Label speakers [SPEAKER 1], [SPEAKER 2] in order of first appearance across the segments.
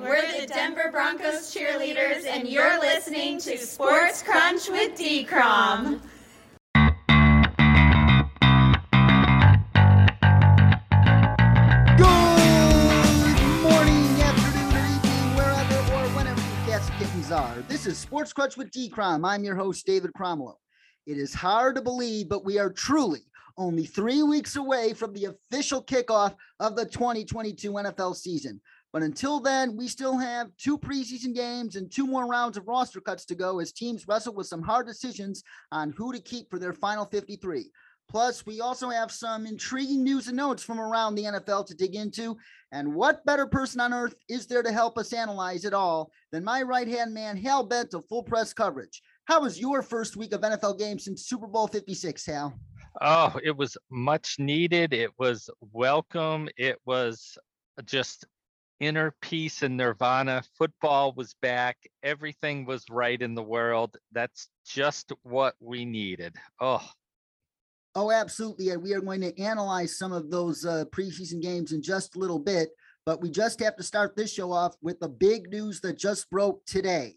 [SPEAKER 1] We're the Denver Broncos cheerleaders, and you're listening to Sports Crunch with D-Crom.
[SPEAKER 2] Good morning, afternoon, or evening, wherever or whenever you cats and kittens are. This is Sports Crunch with D Crom. I'm your host, David Cromwell. It is hard to believe, but we are truly only three weeks away from the official kickoff of the 2022 NFL season. But until then, we still have two preseason games and two more rounds of roster cuts to go as teams wrestle with some hard decisions on who to keep for their final 53. Plus, we also have some intriguing news and notes from around the NFL to dig into. And what better person on earth is there to help us analyze it all than my right hand man, Hal Bent of Full Press Coverage? How was your first week of NFL games since Super Bowl 56, Hal?
[SPEAKER 3] Oh, it was much needed. It was welcome. It was just inner peace and nirvana. Football was back. Everything was right in the world. That's just what we needed. Oh,
[SPEAKER 2] Oh, absolutely. And we are going to analyze some of those uh, preseason games in just a little bit. But we just have to start this show off with the big news that just broke today.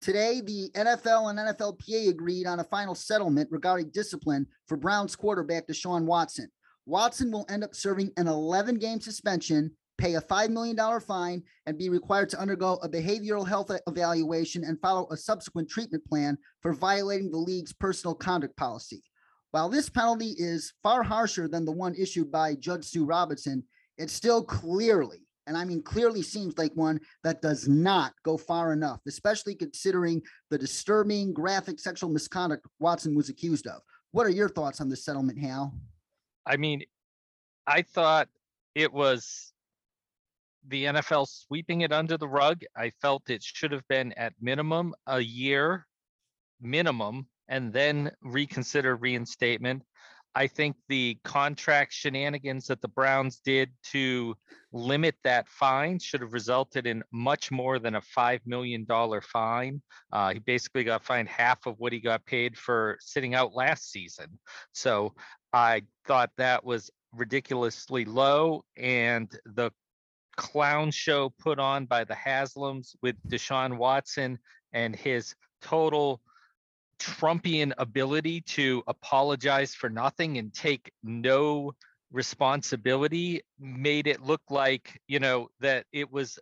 [SPEAKER 2] Today, the NFL and NFLPA agreed on a final settlement regarding discipline for Browns quarterback Deshaun Watson. Watson will end up serving an 11 game suspension, pay a $5 million fine, and be required to undergo a behavioral health evaluation and follow a subsequent treatment plan for violating the league's personal conduct policy. While this penalty is far harsher than the one issued by Judge Sue Robinson, it still clearly, and I mean clearly seems like one that does not go far enough, especially considering the disturbing graphic sexual misconduct Watson was accused of. What are your thoughts on this settlement, Hal?
[SPEAKER 3] I mean, I thought it was the NFL sweeping it under the rug. I felt it should have been at minimum a year minimum and then reconsider reinstatement. I think the contract shenanigans that the Browns did to limit that fine should have resulted in much more than a $5 million fine. Uh, he basically got fined half of what he got paid for sitting out last season. So I thought that was ridiculously low. And the clown show put on by the Haslams with Deshaun Watson and his total Trumpian ability to apologize for nothing and take no responsibility made it look like, you know, that it was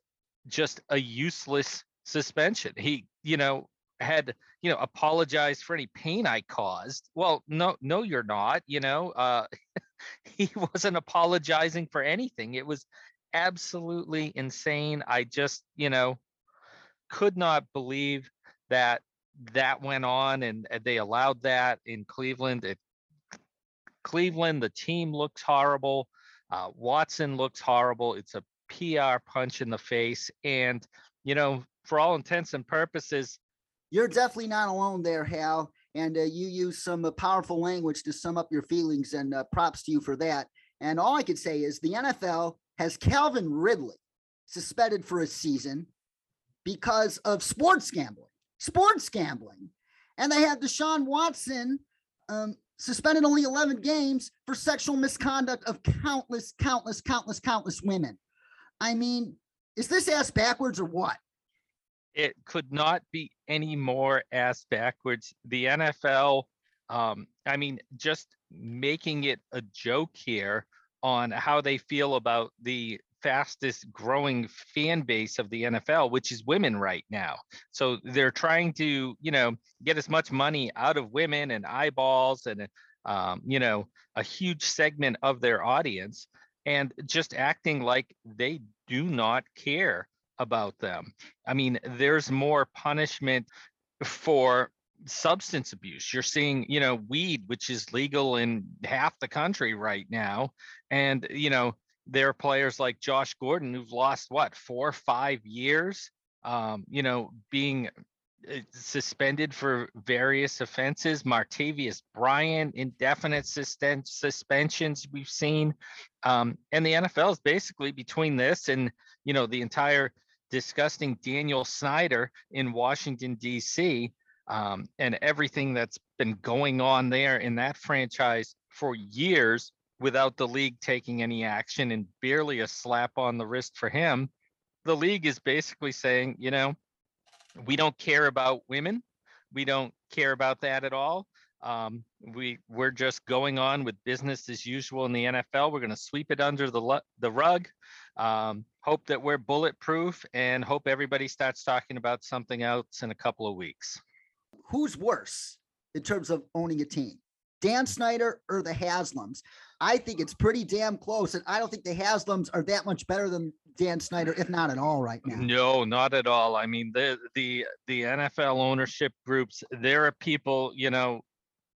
[SPEAKER 3] just a useless suspension. He, you know, had, you know, apologized for any pain I caused. Well, no, no, you're not, you know, uh, he wasn't apologizing for anything. It was absolutely insane. I just, you know, could not believe that that went on and they allowed that in Cleveland. It, Cleveland, the team looks horrible. Uh, Watson looks horrible. It's a PR punch in the face. And, you know, for all intents and purposes,
[SPEAKER 2] you're definitely not alone there, Hal. And uh, you use some uh, powerful language to sum up your feelings, and uh, props to you for that. And all I could say is the NFL has Calvin Ridley suspended for a season because of sports gambling sports gambling. And they had Deshaun Watson um, suspended only 11 games for sexual misconduct of countless, countless, countless, countless women. I mean, is this ass backwards or what?
[SPEAKER 3] It could not be any more ass backwards. The NFL, um, I mean, just making it a joke here on how they feel about the fastest growing fan base of the NFL, which is women right now. So they're trying to, you know, get as much money out of women and eyeballs and, um, you know, a huge segment of their audience and just acting like they do not care about them. I mean, there's more punishment for substance abuse. You're seeing, you know, weed, which is legal in half the country right now. And, you know, there are players like Josh Gordon who've lost what four five years, um, you know, being uh, suspended for various offenses. Martavis Bryant, indefinite suspensions we've seen, um, and the NFL is basically between this and you know the entire disgusting Daniel Snyder in Washington D.C. Um, and everything that's been going on there in that franchise for years without the league taking any action and barely a slap on the wrist for him. the league is basically saying, you know, we don't care about women. We don't care about that at all. Um, we we're just going on with business as usual in the NFL. We're going to sweep it under the the rug. Um, hope that we're bulletproof and hope everybody starts talking about something else in a couple of weeks.
[SPEAKER 2] Who's worse in terms of owning a team? Dan Snyder or the Haslams? I think it's pretty damn close, and I don't think the Haslams are that much better than Dan Snyder, if not at all, right now.
[SPEAKER 3] No, not at all. I mean, the the the NFL ownership groups, there are people, you know,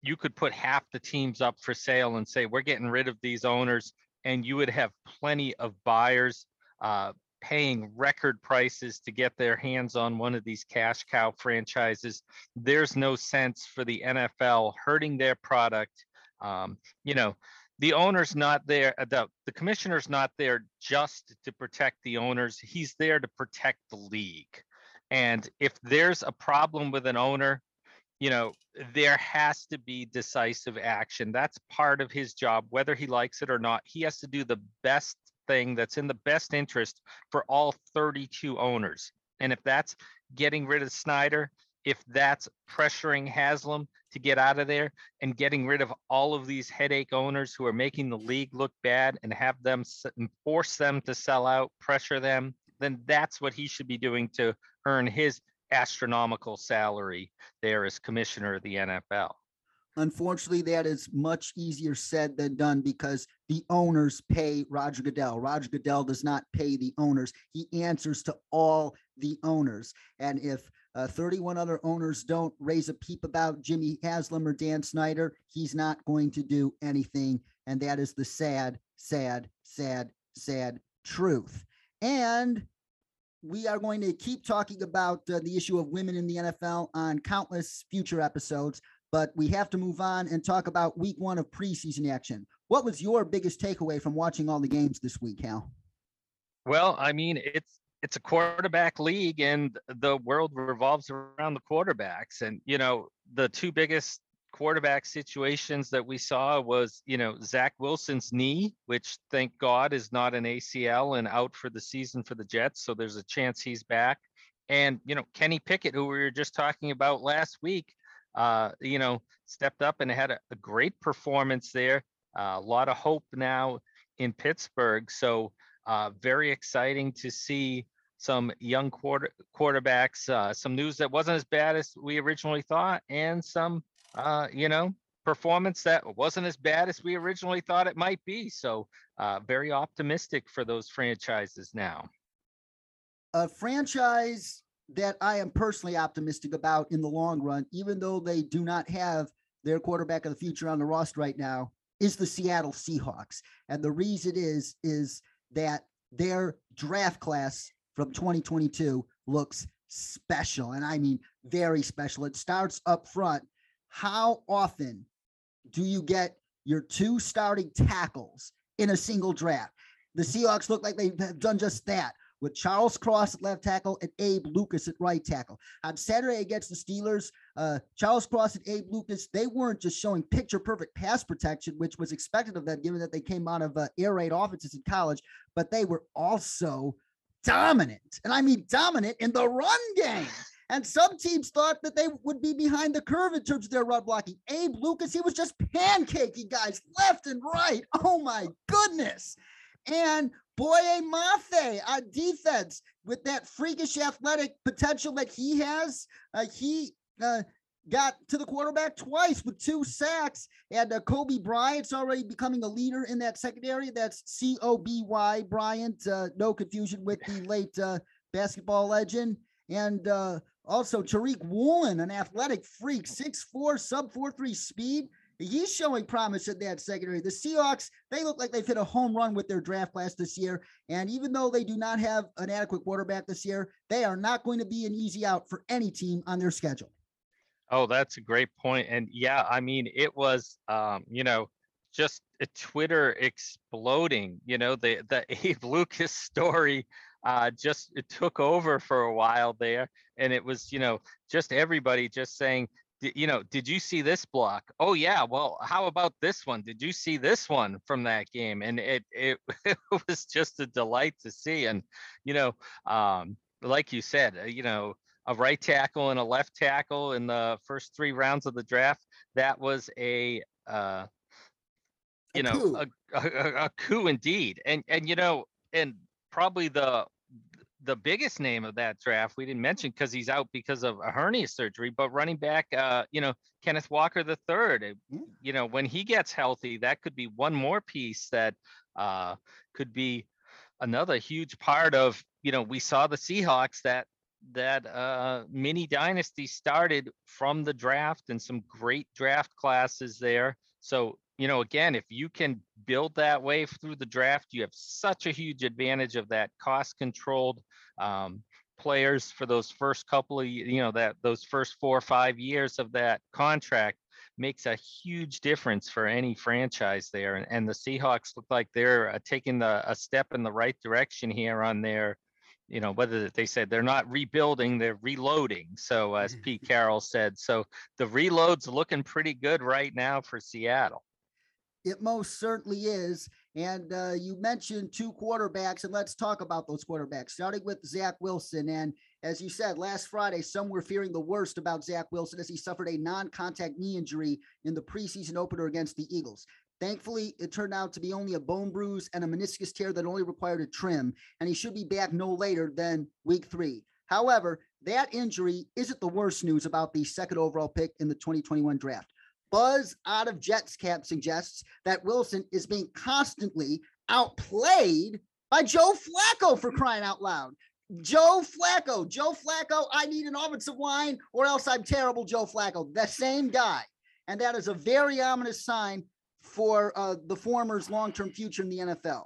[SPEAKER 3] you could put half the teams up for sale and say, we're getting rid of these owners, and you would have plenty of buyers uh, paying record prices to get their hands on one of these cash cow franchises. There's no sense for the NFL hurting their product. Um, you know, the owner's not there, uh, the, the commissioner's not there just to protect the owners. He's there to protect the league. And if there's a problem with an owner, you know, there has to be decisive action. That's part of his job, whether he likes it or not. He has to do the best thing that's in the best interest for all 32 owners. And if that's getting rid of Snyder, if that's pressuring Haslam to get out of there and getting rid of all of these headache owners who are making the league look bad and have them force them to sell out, pressure them, then that's what he should be doing to earn his astronomical salary there as commissioner of the NFL.
[SPEAKER 2] Unfortunately, that is much easier said than done because the owners pay Roger Goodell. Roger Goodell does not pay the owners. He answers to all the owners. And if uh, 31 other owners don't raise a peep about Jimmy Haslam or Dan Snyder, he's not going to do anything. And that is the sad, sad, sad, sad truth. And we are going to keep talking about uh, the issue of women in the NFL on countless future episodes but we have to move on and talk about week one of preseason action. What was your biggest takeaway from watching all the games this week, Hal?
[SPEAKER 3] Well, I mean, it's it's a quarterback league and the world revolves around the quarterbacks. And, you know, the two biggest quarterback situations that we saw was, you know, Zach Wilson's knee, which thank God is not an ACL and out for the season for the Jets. So there's a chance he's back. And, you know, Kenny Pickett, who we were just talking about last week, uh, you know, stepped up and had a, a great performance there. Uh, a lot of hope now in Pittsburgh. So uh, very exciting to see some young quarter quarterbacks. Uh, some news that wasn't as bad as we originally thought, and some, uh, you know, performance that wasn't as bad as we originally thought it might be. So uh, very optimistic for those franchises now.
[SPEAKER 2] A franchise that I am personally optimistic about in the long run, even though they do not have their quarterback of the future on the roster right now, is the Seattle Seahawks. And the reason is is that their draft class from 2022 looks special. And I mean very special. It starts up front. How often do you get your two starting tackles in a single draft? The Seahawks look like they've done just that with Charles Cross at left tackle and Abe Lucas at right tackle. On Saturday against the Steelers, uh, Charles Cross and Abe Lucas, they weren't just showing picture perfect pass protection, which was expected of them given that they came out of uh, air raid offenses in college, but they were also dominant. And I mean dominant in the run game. And some teams thought that they would be behind the curve in terms of their run blocking. Abe Lucas, he was just pancaking guys left and right. Oh my goodness. And Boye Mafe on defense with that freakish athletic potential that he has. Uh, he uh, got to the quarterback twice with two sacks. And uh, Coby Bryant's already becoming a leader in that secondary. That's C O B Y Bryant. Uh, no confusion with the late uh, basketball legend. And uh, also Tariq Woolen, an athletic freak, 6'4, sub 4'3 speed. He's showing promise in that secondary. The Seahawks, they look like they've hit a home run with their draft class this year. And even though they do not have an adequate quarterback this year, they are not going to be an easy out for any team on their schedule.
[SPEAKER 3] Oh, that's a great point. And yeah, I mean, it was, um, you know, just a Twitter exploding. You know, the the Abe Lucas story uh, just it took over for a while there, and it was, you know, just everybody just saying you know, did you see this block? Oh yeah, well, how about this one? Did you see this one from that game? And it it, it was just a delight to see. And you know, um, like you said, uh, you know, a right tackle and a left tackle in the first three rounds of the draft. That was a uh,
[SPEAKER 2] A
[SPEAKER 3] you know a, a, a- a coup indeed. And and you know, and probably the the biggest name of that draft we didn't mention because he's out because of a hernia surgery, but running back, uh, you know, Kenneth Walker the third.
[SPEAKER 2] Yeah.
[SPEAKER 3] You know, when he gets healthy, that could be one more piece that uh, could be another huge part of. You know, we saw the Seahawks that that uh, mini dynasty started from the draft and some great draft classes there. So you know, again, if you can build that way through the draft, you have such a huge advantage of that cost controlled um, players for those first couple of, you know, that those first four or five years of that contract makes a huge difference for any franchise there. And, and the Seahawks look like they're uh, taking the, a step in the right direction here on their, you know, whether they said they're not rebuilding, they're reloading. So as Pete Carroll said, so the reload's looking pretty good right now for Seattle.
[SPEAKER 2] It most certainly is. And uh, you mentioned two quarterbacks, and let's talk about those quarterbacks, starting with Zach Wilson. And as you said, last Friday, some were fearing the worst about Zach Wilson as he suffered a non contact knee injury in the preseason opener against the Eagles. Thankfully, it turned out to be only a bone bruise and a meniscus tear that only required a trim, and he should be back no later than week three. However, that injury isn't the worst news about the second overall pick in the 2021 draft. Buzz out of Jets camp suggests that Wilson is being constantly outplayed by Joe Flacco for crying out loud. Joe Flacco, Joe Flacco, I need an offensive line or else I'm terrible, Joe Flacco. The same guy. And that is a very ominous sign for uh, the former's long term future in the NFL.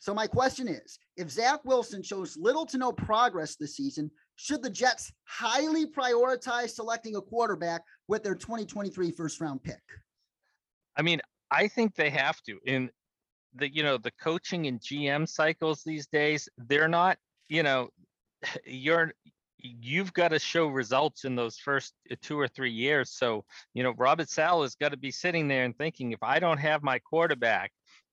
[SPEAKER 2] So, my question is if Zach Wilson shows little to no progress this season, should the Jets highly prioritize selecting a quarterback with their 2023 first round pick?
[SPEAKER 3] I mean, I think they have to. In the you know the coaching and GM cycles these days, they're not. You know, you're you've got to show results in those first uh, two or three years. So you know, Robert Saleh has got to be sitting there and thinking, if I don't have my quarterback,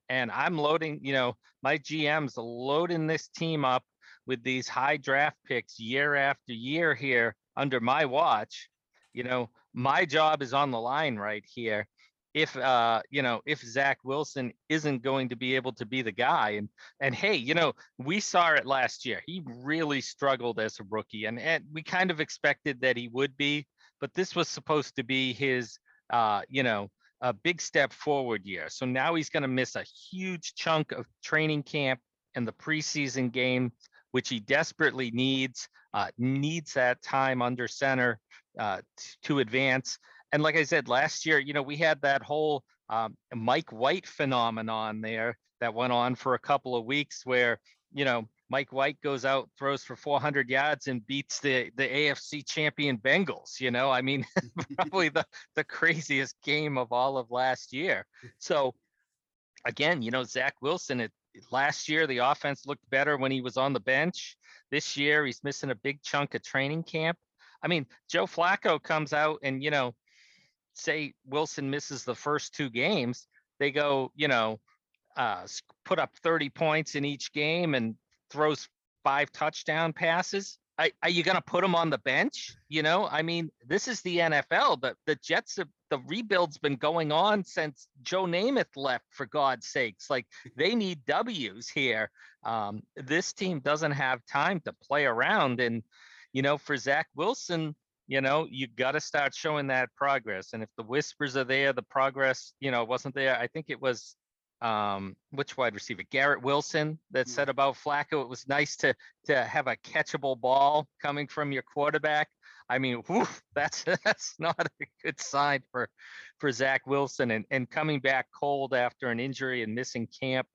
[SPEAKER 3] and I'm loading, you know, my GM's loading this team up with these high draft picks year after year here under my watch, you know, my job is on the line right here. If uh you know if Zach Wilson isn't going to be able to be the guy and and hey you know we saw it last year. He really struggled as a rookie and and we kind of expected that he would be but this was supposed to be his uh you know a big step forward year. So now he's going to miss a huge chunk of training camp and the preseason game which he desperately needs uh needs that time under center uh to advance and like I said last year, you know, we had that whole um, Mike White phenomenon there that went on for a couple of weeks, where you know Mike White goes out, throws for 400 yards, and beats the the AFC champion Bengals. You know, I mean, probably the the craziest game of all of last year. So again, you know, Zach Wilson. It, last year, the offense looked better when he was on the bench. This year, he's missing a big chunk of training camp. I mean, Joe Flacco comes out and you know say Wilson misses the first two games, they go, you know, uh, put up 30 points in each game and throws five touchdown passes. Are, are you going to put him on the bench? You know, I mean, this is the NFL. The the Jets have the rebuild's been going on since Joe Namath left. For God's sakes, like they need W's here. Um, this team doesn't have time to play around, and you know, for Zach Wilson, you know, you got to start showing that progress. And if the whispers are there, the progress, you know, wasn't there. I think it was um which wide receiver Garrett Wilson that said about Flacco it was nice to to have a catchable ball coming from your quarterback. I mean, whew, that's that's not a good sign for for Zach Wilson and and coming back cold after an injury and missing camp.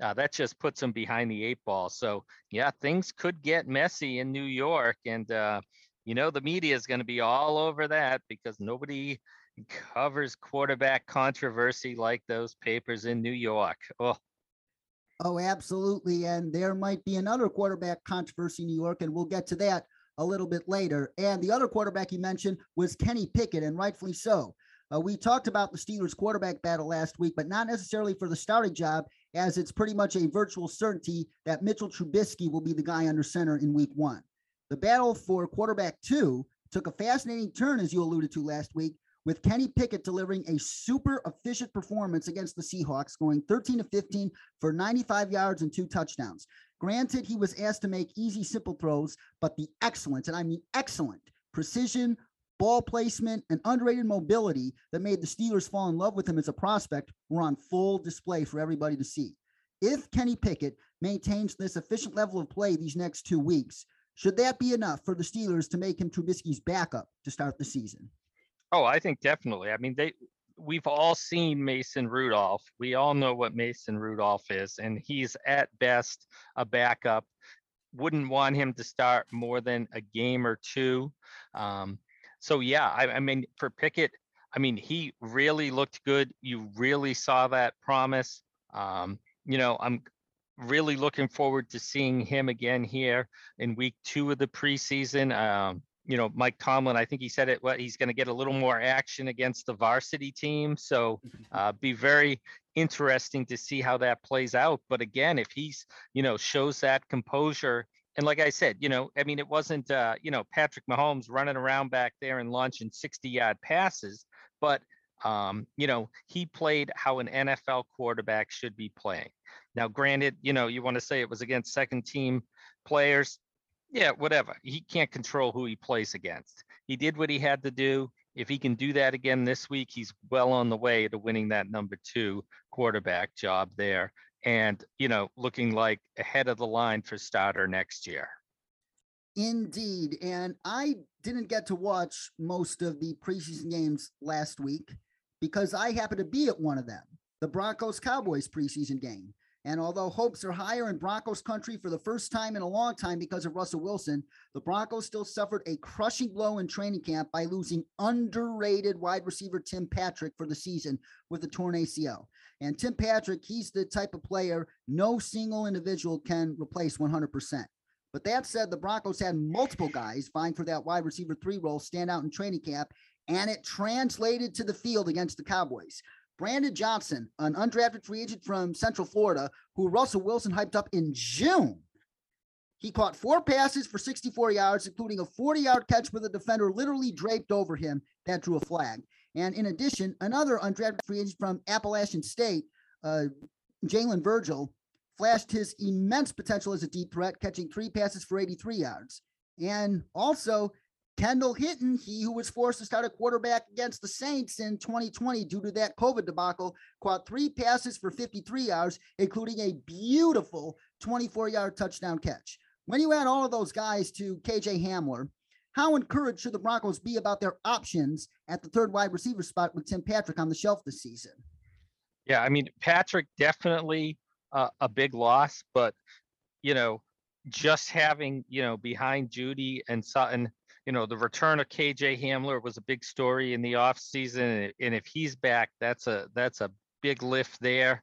[SPEAKER 3] Uh, that just puts him behind the eight ball. So yeah, things could get messy in New York, and uh, you know the media is going to be all over that because nobody covers quarterback controversy like those papers in New York. Oh,
[SPEAKER 2] Oh, absolutely. And there might be another quarterback controversy in New York, and we'll get to that a little bit later. And the other quarterback you mentioned was Kenny Pickett, and rightfully so. Uh, we talked about the Steelers quarterback battle last week, but not necessarily for the starting job, as it's pretty much a virtual certainty that Mitchell Trubisky will be the guy under center in week one. The battle for quarterback two took a fascinating turn, as you alluded to last week, with Kenny Pickett delivering a super efficient performance against the Seahawks, going 13 to 15 for 95 yards and two touchdowns. Granted, he was asked to make easy, simple throws, but the excellence, and I mean excellent, precision, ball placement, and underrated mobility that made the Steelers fall in love with him as a prospect were on full display for everybody to see. If Kenny Pickett maintains this efficient level of play these next two weeks, should that be enough for the Steelers to make him Trubisky's backup to start the season?
[SPEAKER 3] Oh, I think definitely. I mean, they we've all seen Mason Rudolph. We all know what Mason Rudolph is, and he's at best a backup. Wouldn't want him to start more than a game or two. Um, so yeah, I, I mean, for Pickett, I mean, he really looked good. You really saw that promise. Um, you know, I'm really looking forward to seeing him again here in week two of the preseason. Um, you know, Mike Tomlin, I think he said it, what he's going to get a little more action against the varsity team. So uh, be very interesting to see how that plays out. But again, if he's, you know, shows that composure, and like I said, you know, I mean, it wasn't, uh, you know, Patrick Mahomes running around back there and launching 60 yard passes, but, um, you know, he played how an NFL quarterback should be playing. Now, granted, you know, you want to say it was against second team players yeah, whatever. He can't control who he plays against. He did what he had to do. If he can do that again this week, he's well on the way to winning that number two quarterback job there. And, you know, looking like ahead of the line for starter next year.
[SPEAKER 2] Indeed. And I didn't get to watch most of the preseason games last week because I happened to be at one of them, the Broncos Cowboys preseason game. And although hopes are higher in Broncos country for the first time in a long time because of Russell Wilson, the Broncos still suffered a crushing blow in training camp by losing underrated wide receiver Tim Patrick for the season with a torn ACL. And Tim Patrick, he's the type of player no single individual can replace 100%. But that said, the Broncos had multiple guys vying for that wide receiver three role stand out in training camp, and it translated to the field against the Cowboys. Brandon Johnson, an undrafted free agent from Central Florida, who Russell Wilson hyped up in June. He caught four passes for 64 yards, including a 40 yard catch with a defender literally draped over him that drew a flag. And in addition, another undrafted free agent from Appalachian State, uh, Jalen Virgil, flashed his immense potential as a deep threat, catching three passes for 83 yards. And also, Kendall Hinton, he who was forced to start a quarterback against the Saints in 2020 due to that COVID debacle, caught three passes for 53 yards, including a beautiful 24 yard touchdown catch. When you add all of those guys to KJ Hamler, how encouraged should the Broncos be about their options at the third wide receiver spot with Tim Patrick on the shelf this season?
[SPEAKER 3] Yeah, I mean, Patrick definitely uh, a big loss, but, you know, just having, you know, behind Jeudy and Sutton, you know, the return of KJ Hamler was a big story in the offseason. And if he's back, that's a that's a big lift there.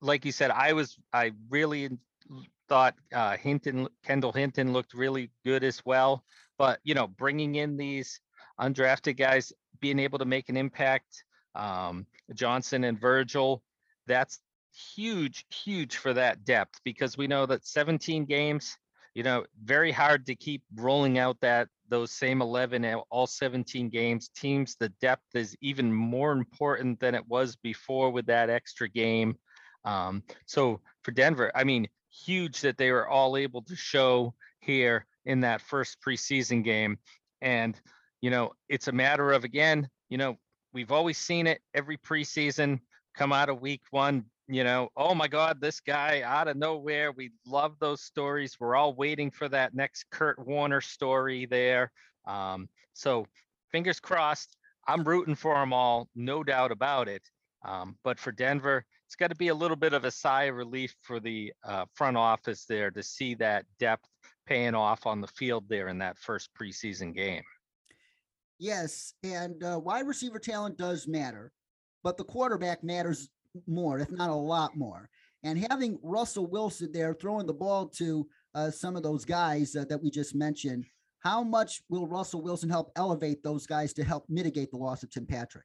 [SPEAKER 3] Like you said, I was I really thought uh, Hinton Kendall Hinton looked really good as well. But you know, bringing in these undrafted guys, being able to make an impact, um, Johnson and Virgil, that's huge, huge for that depth because we know that 17 games, you know, very hard to keep rolling out that those same 11 all 17 games. Teams the depth is even more important than it was before with that extra game. Um, so for denver i mean huge that they were all able to show here in that first preseason game. And you know it's a matter of again you know we've always seen it every preseason come out of week one you know, oh my God, this guy out of nowhere. We love those stories. We're all waiting for that next Kurt Warner story there. Um, so fingers crossed. I'm rooting for them all, no doubt about it. Um, but for Denver, it's got to be a little bit of a sigh of relief for the uh, front office there to see that depth paying off on the field there in that first preseason game.
[SPEAKER 2] Yes, and uh, wide receiver talent does matter, but the quarterback matters more, if not a lot more. And having Russell Wilson there throwing the ball to uh, some of those guys uh, that we just mentioned, how much will Russell Wilson help elevate those guys to help mitigate the loss of Tim Patrick?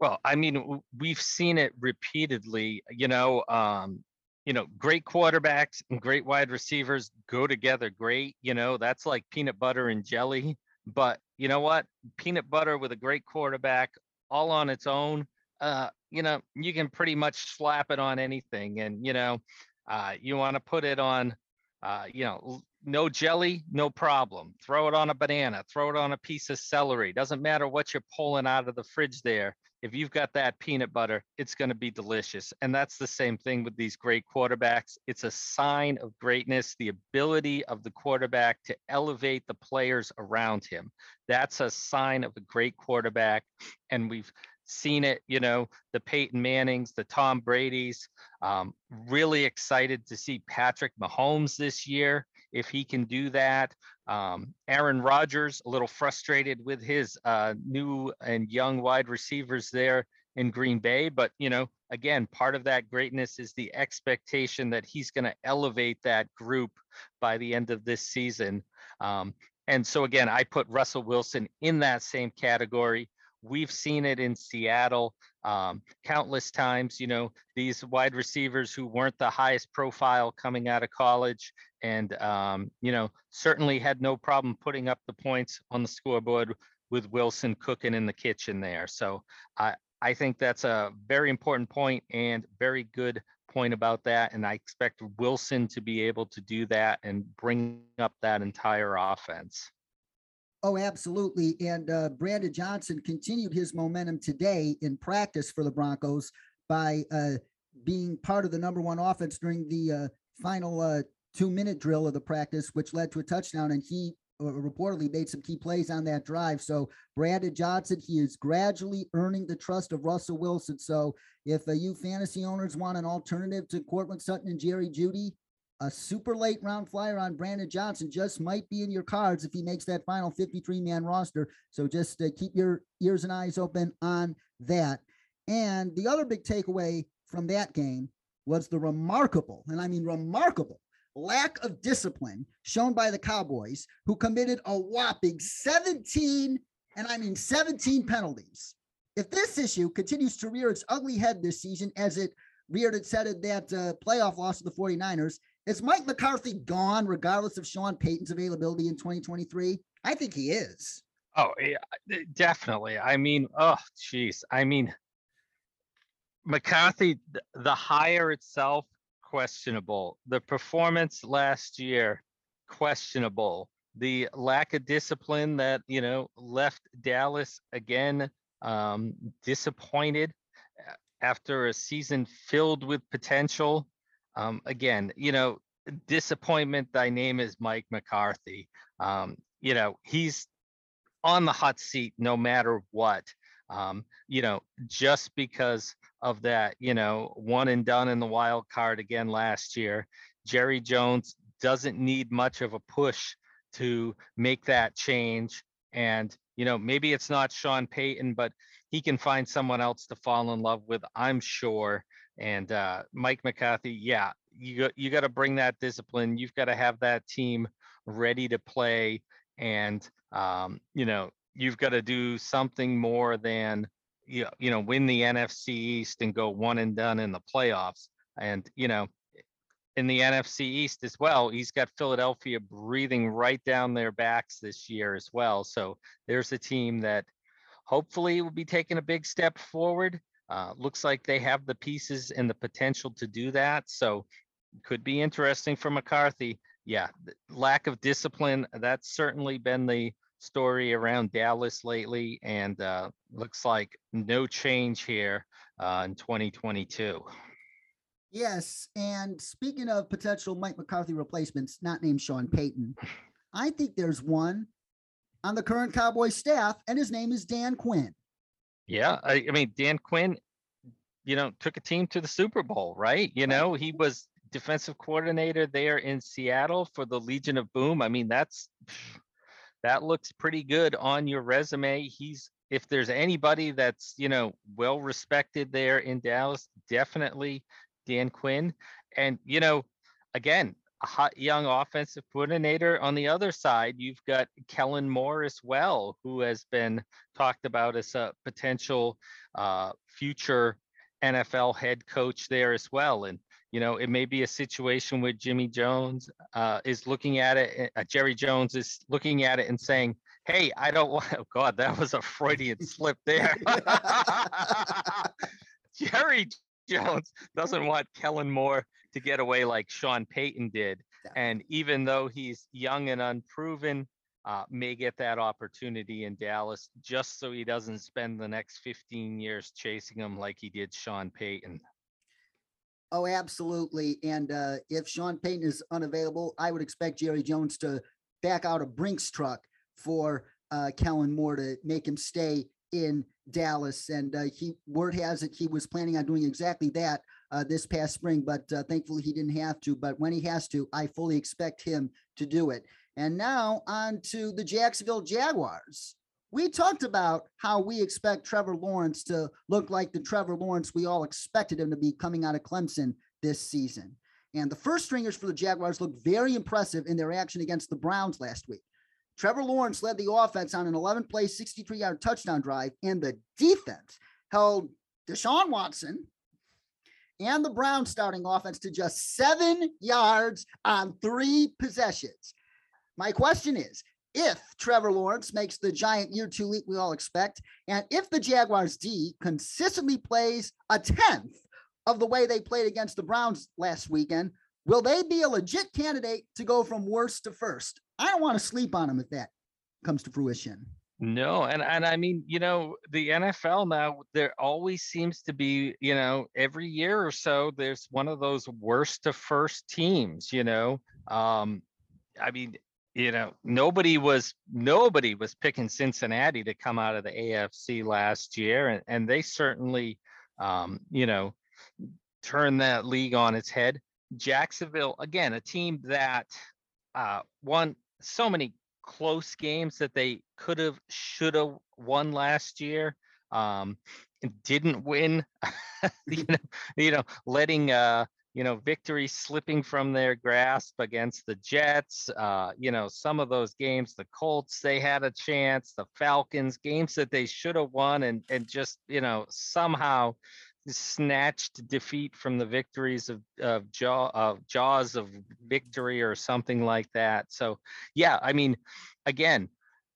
[SPEAKER 3] Well, I mean, we've seen it repeatedly, you know, um, you know, great quarterbacks and great wide receivers go together great. You know, that's like peanut butter and jelly. But you know what? Peanut butter with a great quarterback all on its own, uh, you know, you can pretty much slap it on anything. And, you know, uh, you want to put it on, uh, you know, no jelly, no problem. Throw it on a banana, throw it on a piece of celery. Doesn't matter what you're pulling out of the fridge there. If you've got that peanut butter, it's going to be delicious. And that's the same thing with these great quarterbacks. It's a sign of greatness, the ability of the quarterback to elevate the players around him. That's a sign of a great quarterback. And we've seen it, you know, the Peyton Mannings, the Tom Brady's. Um, really excited to see Patrick Mahomes this year if he can do that. Um, Aaron Rodgers, a little frustrated with his uh, new and young wide receivers there in Green Bay. But, you know, again, part of that greatness is the expectation that he's going to elevate that group by the end of this season. Um, and so, again, I put Russell Wilson in that same category. We've seen it in Seattle um, countless times. You know, these wide receivers who weren't the highest profile coming out of college and, um, you know, certainly had no problem putting up the points on the scoreboard with Wilson cooking in the kitchen there. So I, I think that's a very important point and very good point about that. And I expect Wilson to be able to do that and bring up that entire offense.
[SPEAKER 2] Oh, absolutely. And uh, Brandon Johnson continued his momentum today in practice for the Broncos by uh, being part of the number one offense during the uh, final uh, two minute drill of the practice, which led to a touchdown. And he uh, reportedly made some key plays on that drive. So, Brandon Johnson, he is gradually earning the trust of Russell Wilson. So, if uh, you fantasy owners want an alternative to Courtland Sutton and Jerry Jeudy, a super late round flyer on Brandon Johnson just might be in your cards if he makes that final 53 man roster. So just uh, keep your ears and eyes open on that. And the other big takeaway from that game was the remarkable, and I mean remarkable, lack of discipline shown by the Cowboys, who committed a whopping 17, and I mean 17 penalties. If this issue continues to rear its ugly head this season, as it reared its head at that uh, playoff loss to the 49ers, is Mike McCarthy gone regardless of Sean Payton's availability in 2023? I think he is.
[SPEAKER 3] Oh, yeah, definitely. I mean, oh, geez. I mean, McCarthy, the hire itself, questionable. The performance last year, questionable. The lack of discipline that, you know, left Dallas again um, disappointed uh, after a season filled with potential. Um, again, you know, disappointment. Thy name is Mike McCarthy. Um, you know, he's on the hot seat no matter what. Um, you know, just because of that, you know, one and done in the wild card again last year. Jerry Jones doesn't need much of a push to make that change. And, you know, maybe it's not Sean Payton, but he can find someone else to fall in love with, I'm sure. And uh, Mike McCarthy, yeah, you got you got to bring that discipline. You've got to have that team ready to play, and um, you know you've got to do something more than you you know win the NFC East and go one and done in the playoffs. And you know in the NFC East as well, he's got Philadelphia breathing right down their backs this year as well. So there's a team that hopefully will be taking a big step forward. Uh, looks like they have the pieces and the potential to do that. So could be interesting for McCarthy. Yeah, lack of discipline. That's certainly been the story around Dallas lately, and uh, looks like no change here uh, in 2022.
[SPEAKER 2] Yes. And speaking of potential Mike McCarthy replacements, not named Sean Payton, I think there's one on the current Cowboy staff, and his name is Dan Quinn.
[SPEAKER 3] Yeah, I, I mean Dan Quinn, you know, took a team to the Super Bowl, right? You know, he was defensive coordinator there in Seattle for the Legion of Boom. I mean, that's that looks pretty good on your resume. He's if there's anybody that's you know well respected there in Dallas, definitely Dan Quinn. And you know, again, hot young offensive coordinator. On the other side, you've got Kellen Moore as well, who has been talked about as a potential uh, future NFL head coach there as well. And you know, it may be a situation where Jimmy Jones uh, is looking at it. Uh, Jerry Jones is looking at it and saying, "Hey, I don't want." Oh God, that was a Freudian slip there. Jerry Jones doesn't want Kellen Moore to get away like Sean Payton did. And even though he's young and unproven, uh, may get that opportunity in Dallas just so he doesn't spend the next 15 years chasing him like he did Sean Payton.
[SPEAKER 2] Oh, absolutely. And uh, if Sean Payton is unavailable, I would expect Jerry Jones to back out a Brinks truck for uh, Kellen Moore to make him stay in Dallas. And uh, he word has it he was planning on doing exactly that uh, this past spring, but uh, thankfully he didn't have to. But when he has to, I fully expect him to do it. And now on to the Jacksonville Jaguars. We talked about how we expect Trevor Lawrence to look like the Trevor Lawrence we all expected him to be coming out of Clemson this season. And the first stringers for the Jaguars looked very impressive in their action against the Browns last week. Trevor Lawrence led the offense on an 11 play, 63 yard touchdown drive, and the defense held Deshaun Watson and the Browns starting offense to just seven yards on three possessions. My question is if Trevor Lawrence makes the giant year two leap we all expect, and if the Jaguars D consistently plays a tenth of the way they played against the Browns last weekend, will they be a legit candidate to go from worst to first? I don't want to sleep on them if that comes to fruition.
[SPEAKER 3] No, and and I mean, you know, the NFL now there always seems to be, you know, every year or so there's one of those worst to first teams, you know. Um I mean, you know, nobody was nobody was picking Cincinnati to come out of the AFC last year and and they certainly um, you know, turned that league on its head. Jacksonville again, a team that uh won so many close games that they could have, should have won last year. Um, didn't win, you know, you know, letting uh, you know, victory slipping from their grasp against the Jets. Uh, you know, some of those games, the Colts, they had a chance. The Falcons, games that they should have won, and and just you know somehow snatched defeat from the victories of of, jaw, jaws of victory or something like that. So yeah, I mean, again,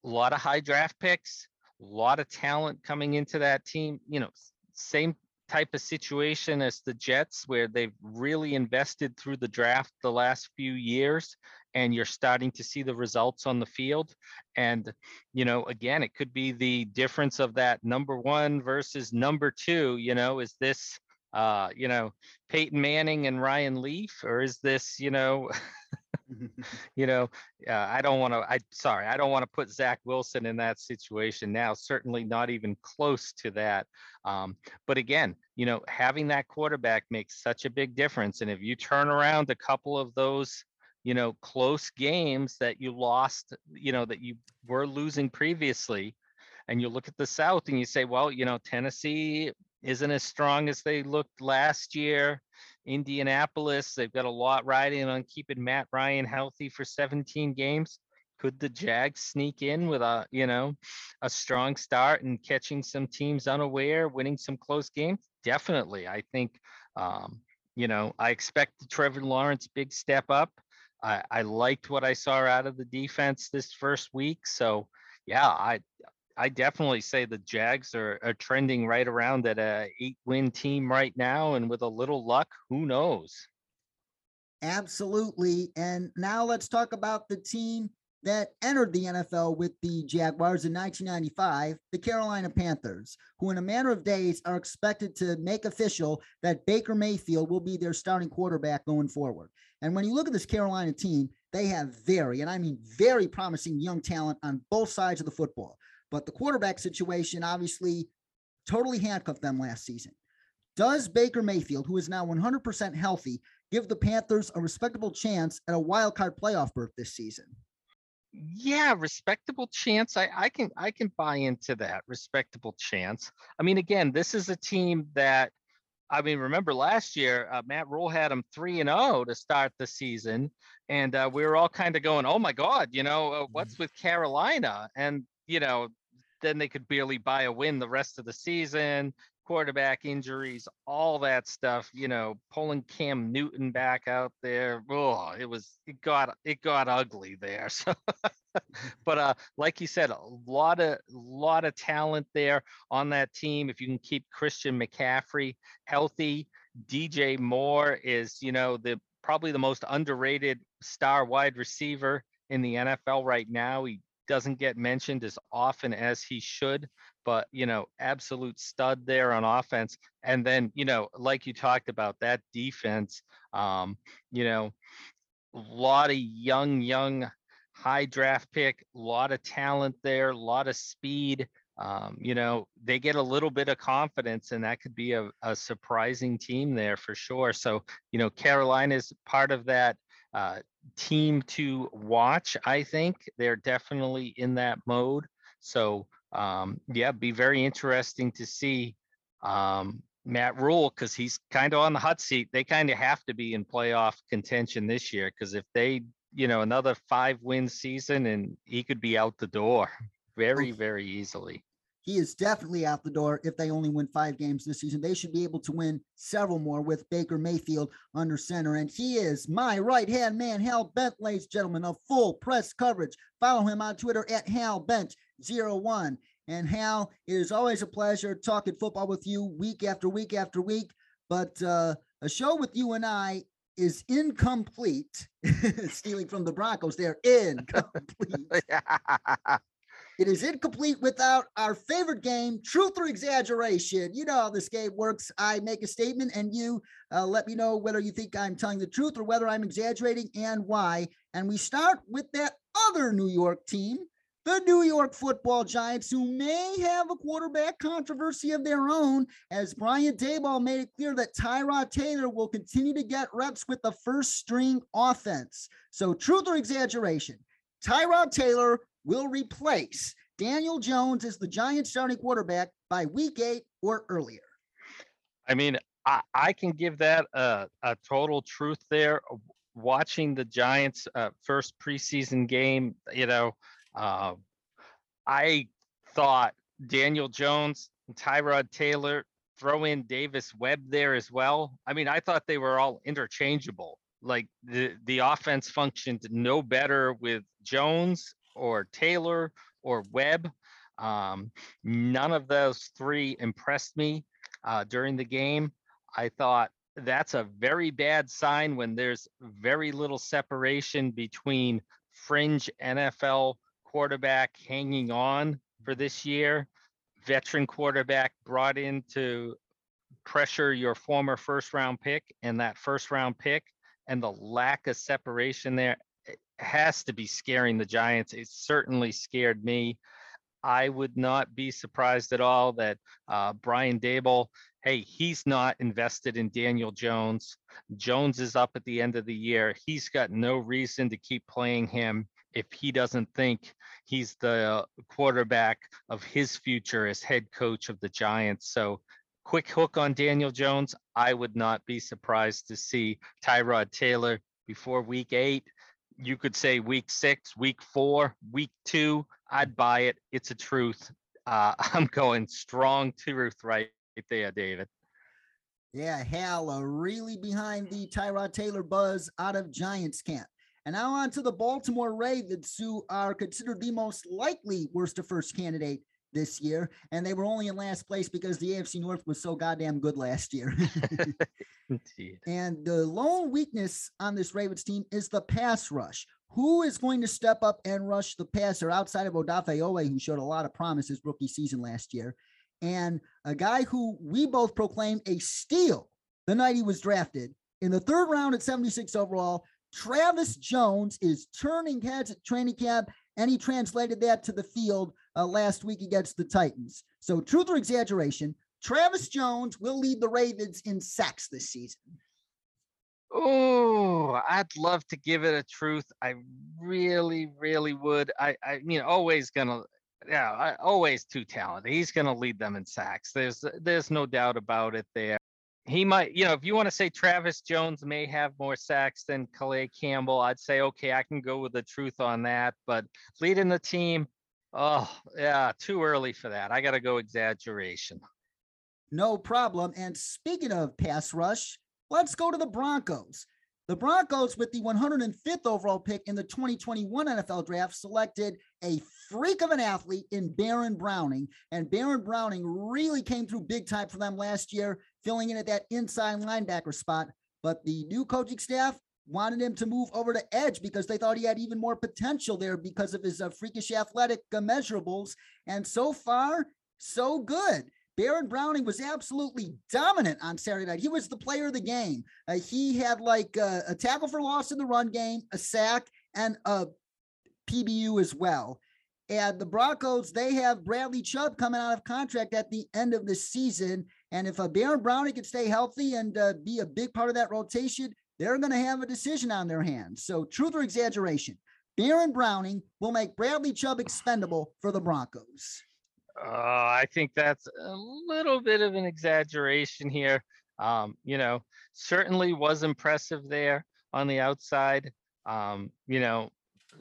[SPEAKER 3] a lot of high draft picks, a lot of talent coming into that team. You know, same type of situation as the Jets, where they've really invested through the draft the last few years, and you're starting to see the results on the field. And, you know, again, it could be the difference of that number one versus number two. You know, is this, uh, you know, Peyton Manning and Ryan Leaf, or is this, you know, you know, uh, I don't want to. I sorry, I don't want to put Zach Wilson in that situation now. Certainly not even close to that. Um, but again, you know, having that quarterback makes such a big difference. And if you turn around a couple of those, you know, close games that you lost, you know, that you were losing previously, and you look at the South and you say, well, you know, Tennessee isn't as strong as they looked last year. Indianapolis, they've got a lot riding on keeping Matt Ryan healthy for 17 games. Could the Jags sneak in with a, you know, a strong start and catching some teams unaware, winning some close games? Definitely. I think, um, you know, I expect the Trevor Lawrence big step up. I, I liked what I saw out of the defense this first week. So, yeah, I I definitely say the Jags are, are trending right around at a eight win team right now, and with a little luck, who knows?
[SPEAKER 2] Absolutely. And now let's talk about the team that entered the NFL with the Jaguars in 1995, the Carolina Panthers, who in a matter of days are expected to make official that Baker Mayfield will be their starting quarterback going forward. And when you look at this Carolina team, they have very, and I mean very promising young talent on both sides of the football. But the quarterback situation obviously totally handcuffed them last season. Does Baker Mayfield, who is now 100% healthy, give the Panthers a respectable chance at a wild card playoff berth this season?
[SPEAKER 3] Yeah, respectable chance. I, I can I can buy into that respectable chance. I mean, again, this is a team that I mean, remember last year, uh, Matt Rhule had him three and zero to start the season, and uh, we were all kind of going, "Oh my God, you know, uh, what's with Carolina?" And you know, then they could barely buy a win the rest of the season. Quarterback injuries, all that stuff. You know, pulling Cam Newton back out there. Oh, it was it got it got ugly there. So, but uh, like you said, a lot of lot of talent there on that team. If you can keep Christian McCaffrey healthy, DJ Moore is you know the probably the most underrated star wide receiver in the NFL right now. He doesn't get mentioned as often as he should, but you know, absolute stud there on offense. And then, you know, like you talked about that defense, um, you know, a lot of young, young, high draft pick, a lot of talent there, a lot of speed. Um, you know, they get a little bit of confidence, and that could be a, a surprising team there for sure. So, you know, Carolina is part of that uh, team to watch. I think they're definitely in that mode. So um, yeah, be very interesting to see um, Matt Rhule because he's kind of on the hot seat. They kind of have to be in playoff contention this year because if they, you know, another five win season and he could be out the door very, very easily
[SPEAKER 2] he is definitely out the door if they only win five games this season. They should be able to win several more with Baker Mayfield under center. And he is my right hand man, Hal Bent, ladies and gentlemen, of full press coverage. Follow him on Twitter at Hal Bent01. And Hal, it is always a pleasure talking football with you week after week after week. But uh, a show with you and I is incomplete. Stealing from the Broncos, they're incomplete. It is incomplete without our favorite game, truth or exaggeration. You know how this game works. I make a statement and you uh, let me know whether you think I'm telling the truth or whether I'm exaggerating and why. And we start with that other New York team, the New York football giants, who may have a quarterback controversy of their own, as Brian Daboll made it clear that Tyrod Taylor will continue to get reps with the first string offense. So, truth or exaggeration? Tyrod Taylor will replace Daniel Jones as the Giants starting quarterback by week eight or earlier.
[SPEAKER 3] I mean, I, I can give that a, a total truth there. Watching the Giants' uh, first preseason game, you know, uh, I thought Daniel Jones, and Tyrod Taylor, throw in Davis Webb there as well. I mean, I thought they were all interchangeable. Like the the offense functioned no better with Jones or Taylor or Webb. Um, none of those three impressed me uh, during the game. I thought that's a very bad sign when there's very little separation between fringe NFL quarterback hanging on for this year, veteran quarterback brought in to pressure your former first round pick and that first round pick and the lack of separation there has to be scaring the Giants. It certainly scared me. I would not be surprised at all that uh, Brian Daboll, hey, he's not invested in Daniel Jones. Jones is up at the end of the year. He's got no reason to keep playing him if he doesn't think he's the quarterback of his future as head coach of the Giants. So, quick hook on Daniel Jones. I would not be surprised to see Tyrod Taylor before week eight you could say week six, week four, week two, I'd buy it. It's a truth. Uh, I'm going strong truth right there, David.
[SPEAKER 2] Yeah, Hal, uh, really behind the Tyrod Taylor buzz out of Giants camp. And now on to the Baltimore Ravens, who are considered the most likely worst to first candidate this year, and they were only in last place because the AFC North was so goddamn good last year. and the lone weakness on this Ravens team is the pass rush. Who is going to step up and rush the passer outside of Odafe who showed a lot of promise his rookie season last year, and a guy who we both proclaimed a steal the night he was drafted in the third round at 76 overall. Travis Jones is turning heads at training camp, and he translated that to the field uh, last week against the Titans. So, truth or exaggeration, Travis Jones will lead the Ravens in sacks this season.
[SPEAKER 3] Oh, I'd love to give it a truth. I really, really would. I, I mean, always gonna, yeah, I, always too talented. He's gonna lead them in sacks. There's, there's no doubt about it. There, he might, you know, if you want to say Travis Jones may have more sacks than Calais Campbell, I'd say, okay, I can go with the truth on that. But leading the team, oh, yeah, too early for that. I got to go exaggeration.
[SPEAKER 2] No problem. And speaking of pass rush, let's go to the Broncos. The Broncos, with the 105th overall pick in the 2021 NFL draft, selected a freak of an athlete in Baron Browning. And Baron Browning really came through big time for them last year, filling in at that inside linebacker spot. But the new coaching staff wanted him to move over to edge because they thought he had even more potential there because of his uh, freakish athletic uh, measurables. And so far, so good. Baron Browning was absolutely dominant on Saturday night. He was the player of the game. Uh, he had like uh, a tackle for loss in the run game, a sack, and a PBU as well. And the Broncos, they have Bradley Chubb coming out of contract at the end of the season. And if uh, Baron Browning can stay healthy and uh, be a big part of that rotation, they're going to have a decision on their hands. So, truth or exaggeration, Baron Browning will make Bradley Chubb expendable for the Broncos.
[SPEAKER 3] Uh, I think that's a little bit of an exaggeration here. Um, you know, certainly was impressive there on the outside. Um, you know,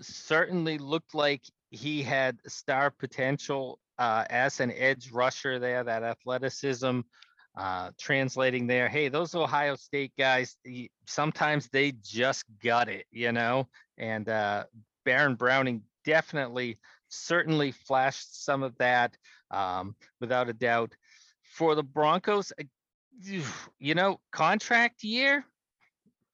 [SPEAKER 3] certainly looked like he had star potential uh, as an edge rusher there, that athleticism uh, translating there. Hey, those Ohio State guys, sometimes they just got it, you know, and uh, Baron Browning definitely certainly flashed some of that um, without a doubt. For the Broncos, you know, contract year,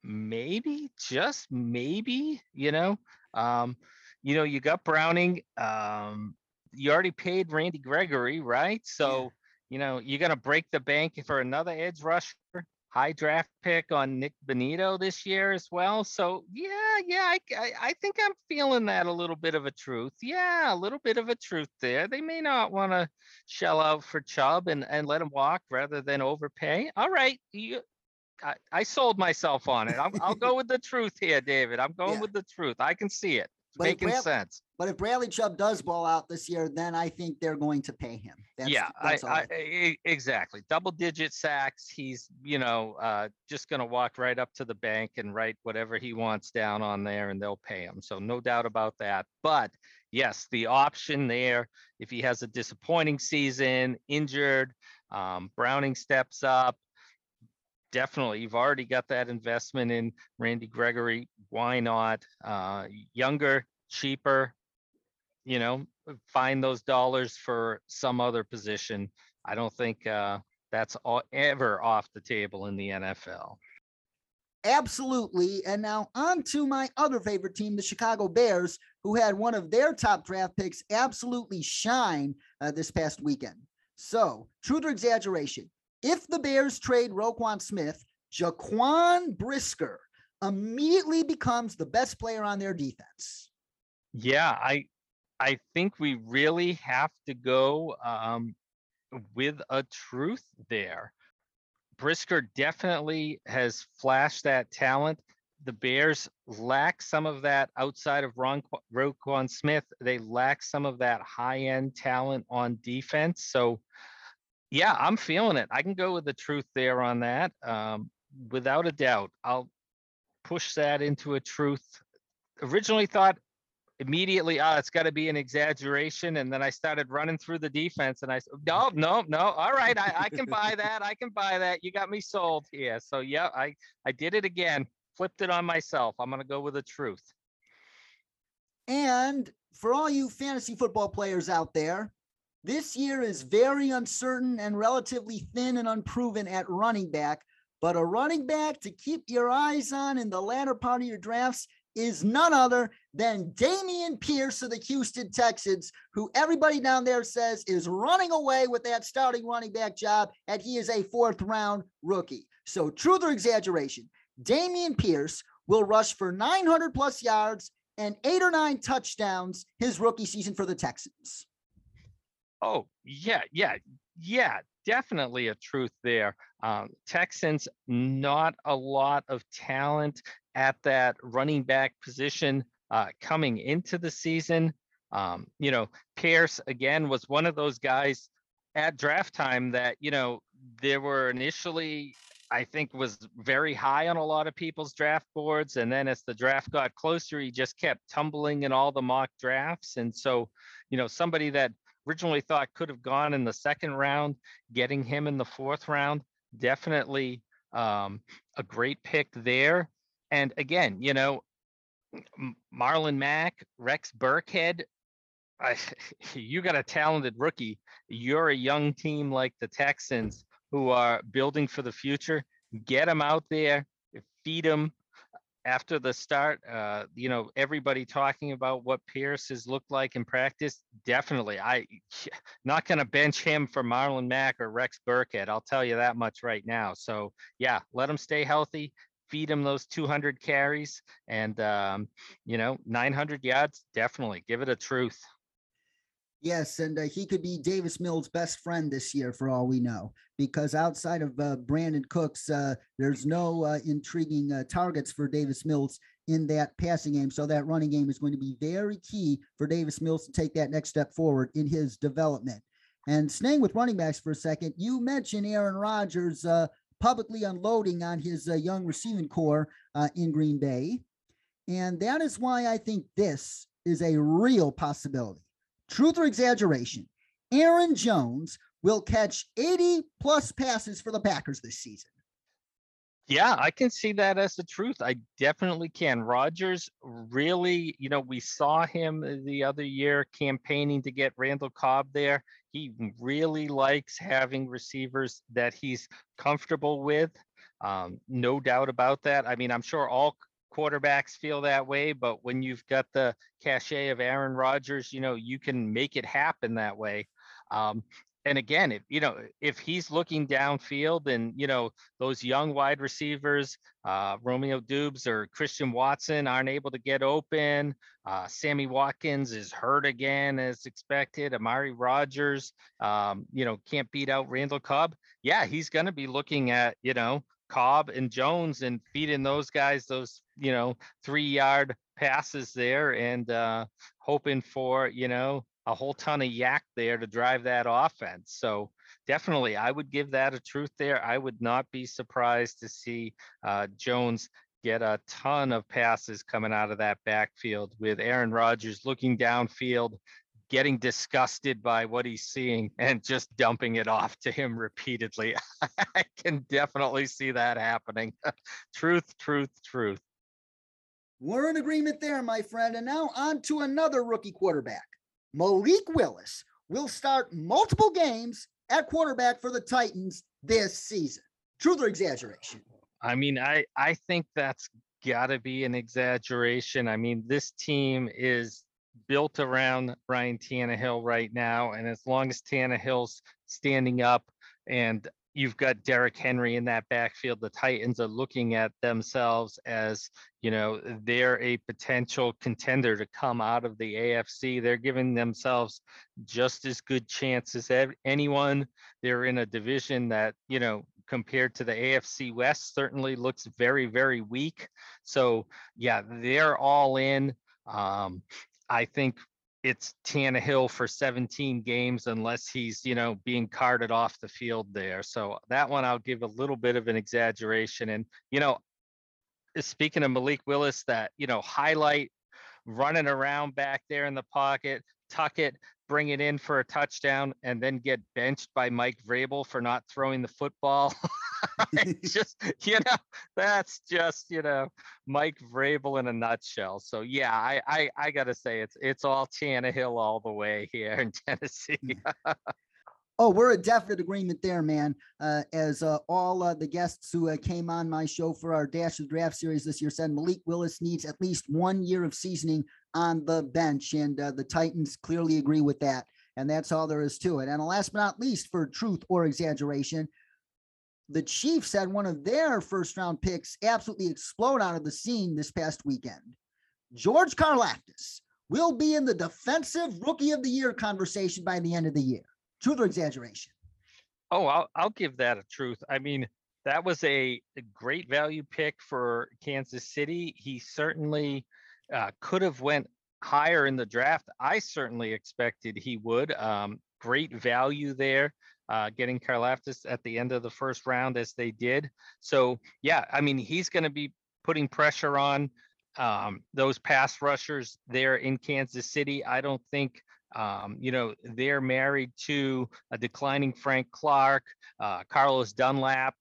[SPEAKER 3] maybe, just maybe, you know. Um, you know, you got Browning. Um, you already paid Randy Gregory, right? So. You know, you're gonna break the bank for another edge rusher high draft pick on Nik Bonitto this year as well. So yeah, yeah, I, I, I, think I'm feeling that a little bit of a truth. Yeah, a little bit of a truth there. They may not want to shell out for Chubb and, and let him walk rather than overpay. All right, you, I, I sold myself on it. i will go with the truth here, David. I'm going yeah. with the truth. I can see it. It's but making sense.
[SPEAKER 2] But if Bradley Chubb does ball out this year, then I think they're going to pay him.
[SPEAKER 3] That's, yeah, that's I, I, exactly. Double digit sacks. He's, you know, uh, just going to walk right up to the bank and write whatever he wants down on there and they'll pay him. So no doubt about that. But yes, the option there, if he has a disappointing season, injured, um, Browning steps up, definitely you've already got that investment in randy gregory why not uh, younger cheaper you know, find those dollars for some other position. I don't think uh, that's all, ever off the table in the NFL.
[SPEAKER 2] Absolutely. And now on to my other favorite team, the Chicago Bears, who had one of their top draft picks absolutely shine uh, this past weekend. So, truth or exaggeration? If the Bears trade Roquan Smith, Jaquan Brisker immediately becomes the best player on their defense.
[SPEAKER 3] Yeah, I I think we really have to go um, with a truth there. Brisker definitely has flashed that talent. The Bears lack some of that outside of Ron Roquan Smith. They lack some of that high end talent on defense. So, yeah, I'm feeling it. I can go with the truth there on that. Um, without a doubt, I'll push that into a truth. Originally thought immediately, oh, it's got to be an exaggeration. And then I started running through the defense and I said, no, no, no. All right. I, I can buy that. I can buy that. You got me sold here. So yeah, I, I did it again, flipped it on myself. I'm going to go with the truth.
[SPEAKER 2] And for all you fantasy football players out there, this year is very uncertain and relatively thin and unproven at running back. But a running back to keep your eyes on in the latter part of your drafts is none other than Dameon Pierce of the Houston Texans, who everybody down there says is running away with that starting running back job, and he is a fourth round rookie. So, truth or exaggeration, Dameon Pierce will rush for 900 plus yards and eight or nine touchdowns his rookie season for the Texans.
[SPEAKER 3] Oh, yeah, yeah, yeah, definitely a truth there. Um, Texans, not a lot of talent at that running back position uh, coming into the season. Um, you know, Pierce again was one of those guys at draft time that you know there were initially I think was very high on a lot of people's draft boards. And then as the draft got closer, he just kept tumbling in all the mock drafts. And so, you know, somebody that originally thought could have gone in the second round, getting him in the fourth round, definitely um, a great pick there. And again, you know, Marlon Mack, Rex Burkhead, I, you got a talented rookie. You're a young team like the Texans who are building for the future. Get them out there, feed them after the start. Uh, you know, everybody talking about what Pierce has looked like in practice. Definitely, I not going to bench him for Marlon Mack or Rex Burkhead. I'll tell you that much right now. So yeah, let him stay healthy. Feed him those 200 carries and um, you know 900 yards. Definitely give it a truth.
[SPEAKER 2] Yes, and uh, he could be Davis Mills' best friend this year, for all we know, because outside of uh, Brandin Cooks, uh, there's no uh, intriguing uh, targets for Davis Mills in that passing game. So that running game is going to be very key for Davis Mills to take that next step forward in his development. And staying with running backs for a second, you mentioned Aaron Rodgers uh, publicly unloading on his uh, young receiving corps uh, in Green Bay. And that is why I think this is a real possibility truth or exaggeration, Aaron Jones will catch 80 plus passes for the Packers this season.
[SPEAKER 3] Yeah, I can see that as the truth. I definitely can. Rodgers really, you know, we saw him uh, the other year campaigning to get Randall Cobb there. He really likes having receivers that he's comfortable with. Um, no doubt about that. I mean, I'm sure all quarterbacks feel that way, but when you've got the cachet of Aaron Rodgers, you know, you can make it happen that way. Um, and again, if you know, if he's looking downfield and you know those young wide receivers, uh, Romeo Doubs or Christian Watson aren't able to get open, uh, Sammy Watkins is hurt again as expected. Amari Rogers, um, you know, can't beat out Randall Cobb. Yeah, he's going to be looking at you know Cobb and Jones and feeding those guys those you know three yard passes there and uh, hoping for you know a whole ton of YAC there to drive that offense. So definitely, I would give that a truth there. I would not be surprised to see uh, Jones get a ton of passes coming out of that backfield with Aaron Rodgers looking downfield, getting disgusted by what he's seeing and just dumping it off to him repeatedly. I can definitely see that happening. truth, truth, truth.
[SPEAKER 2] We're in agreement there, my friend. And now on to another rookie quarterback. Malik Willis will start multiple games at quarterback for the Titans this season. Truth or exaggeration?
[SPEAKER 3] I mean, I I think that's got to be an exaggeration. I mean, this team is built around Ryan Tannehill right now. And as long as Tannehill's standing up and you've got Derrick Henry in that backfield, the Titans are looking at themselves as, you know, they're a potential contender to come out of the AFC. They're giving themselves just as good chances as anyone. They're in a division that, you know, compared to the AFC West certainly looks very, very weak. So yeah, they're all in. Um, I think it's Tannehill for 17 games unless he's, you know, being carted off the field there. So that one I'll give a little bit of an exaggeration. And, you know, speaking of Malik Willis, that, you know, highlight running around back there in the pocket, tuck it, bring it in for a touchdown, and then get benched by Mike Vrabel for not throwing the football. just you know, that's just you know Mike Vrabel in a nutshell. So yeah, I I, I got to say it's it's all Tannehill all the way here in Tennessee.
[SPEAKER 2] Hmm. Oh, we're a definite agreement there, man. Uh, as uh, all uh, the guests who uh, came on my show for our Dash of Draft series this year said, Malik Willis needs at least one year of seasoning on the bench, and uh, the Titans clearly agree with that. And that's all there is to it. And last but not least, for truth or exaggeration, the Chiefs had one of their first round picks absolutely explode out of the scene this past weekend. George Karlaftis will be in the defensive rookie of the year conversation by the end of the year. Truth or exaggeration?
[SPEAKER 3] Oh, I'll, I'll give that a truth. I mean, that was a, a great value pick for Kansas City. He certainly uh, could have went higher in the draft. I certainly expected he would. Um, great value there, uh, getting Karlaftis at the end of the first round as they did. So yeah, I mean, he's going to be putting pressure on um, those pass rushers there in Kansas City. I don't think um, you know, they're married to a declining Frank Clark, uh, Carlos Dunlap,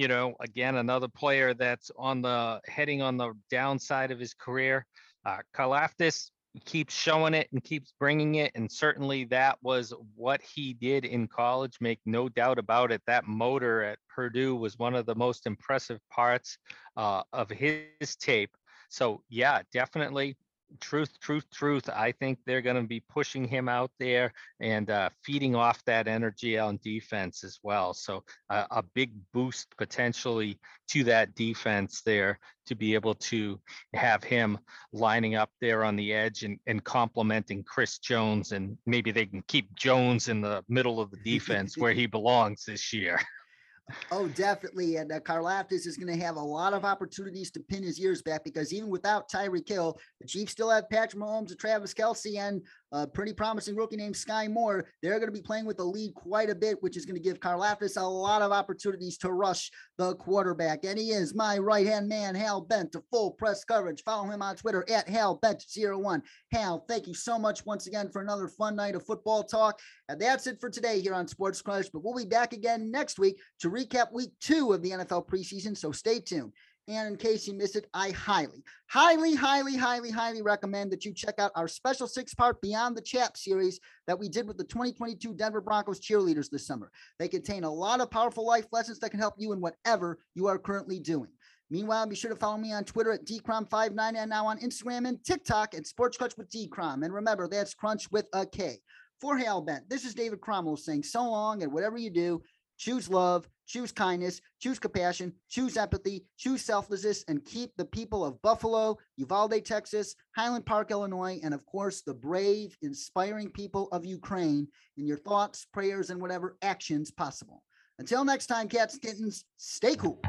[SPEAKER 3] you know, again, another player that's on the heading on the downside of his career. Uh, Karlaftis keeps showing it and keeps bringing it. And certainly that was what he did in college. Make no doubt about it. That motor at Purdue was one of the most impressive parts uh, of his tape. So, yeah, definitely truth, truth, truth. I think they're going to be pushing him out there and uh, feeding off that energy on defense as well. So uh, a big boost potentially to that defense there to be able to have him lining up there on the edge and, and complementing Chris Jones. And maybe they can keep Jones in the middle of the defense where he belongs this year.
[SPEAKER 2] Oh, definitely. And uh, Karlaftis is going to have a lot of opportunities to pin his ears back because even without Tyreek Hill, the Chiefs still have Patrick Mahomes and Travis Kelce and a pretty promising rookie named Sky Moore. They're going to be playing with the lead quite a bit, which is going to give Karlaftis a lot of opportunities to rush the quarterback. And he is my right hand man, Hal Bent, to full press coverage. Follow him on Twitter at Hal Bent01. Hal, thank you so much once again for another fun night of football talk. And that's it for today here on Sports Crush. But we'll be back again next week to recap week two of the NFL preseason. So stay tuned. And in case you missed it, I highly, highly, highly, highly, highly recommend that you check out our special six part Beyond the Chap series that we did with the 2022 Denver Broncos cheerleaders this summer. They contain a lot of powerful life lessons that can help you in whatever you are currently doing. Meanwhile, be sure to follow me on Twitter at dcrom59 and now on Instagram and TikTok at Sports Crunch with dcrom. And remember, that's Crunch with a K. For Hal Bent, this is David Cromwell saying so long and whatever you do, choose love, choose kindness, choose compassion, choose empathy, choose selflessness, and keep the people of Buffalo, Uvalde, Texas, Highland Park, Illinois, and of course, the brave, inspiring people of Ukraine in your thoughts, prayers, and whatever actions possible. Until next time, cats, kittens, stay cool.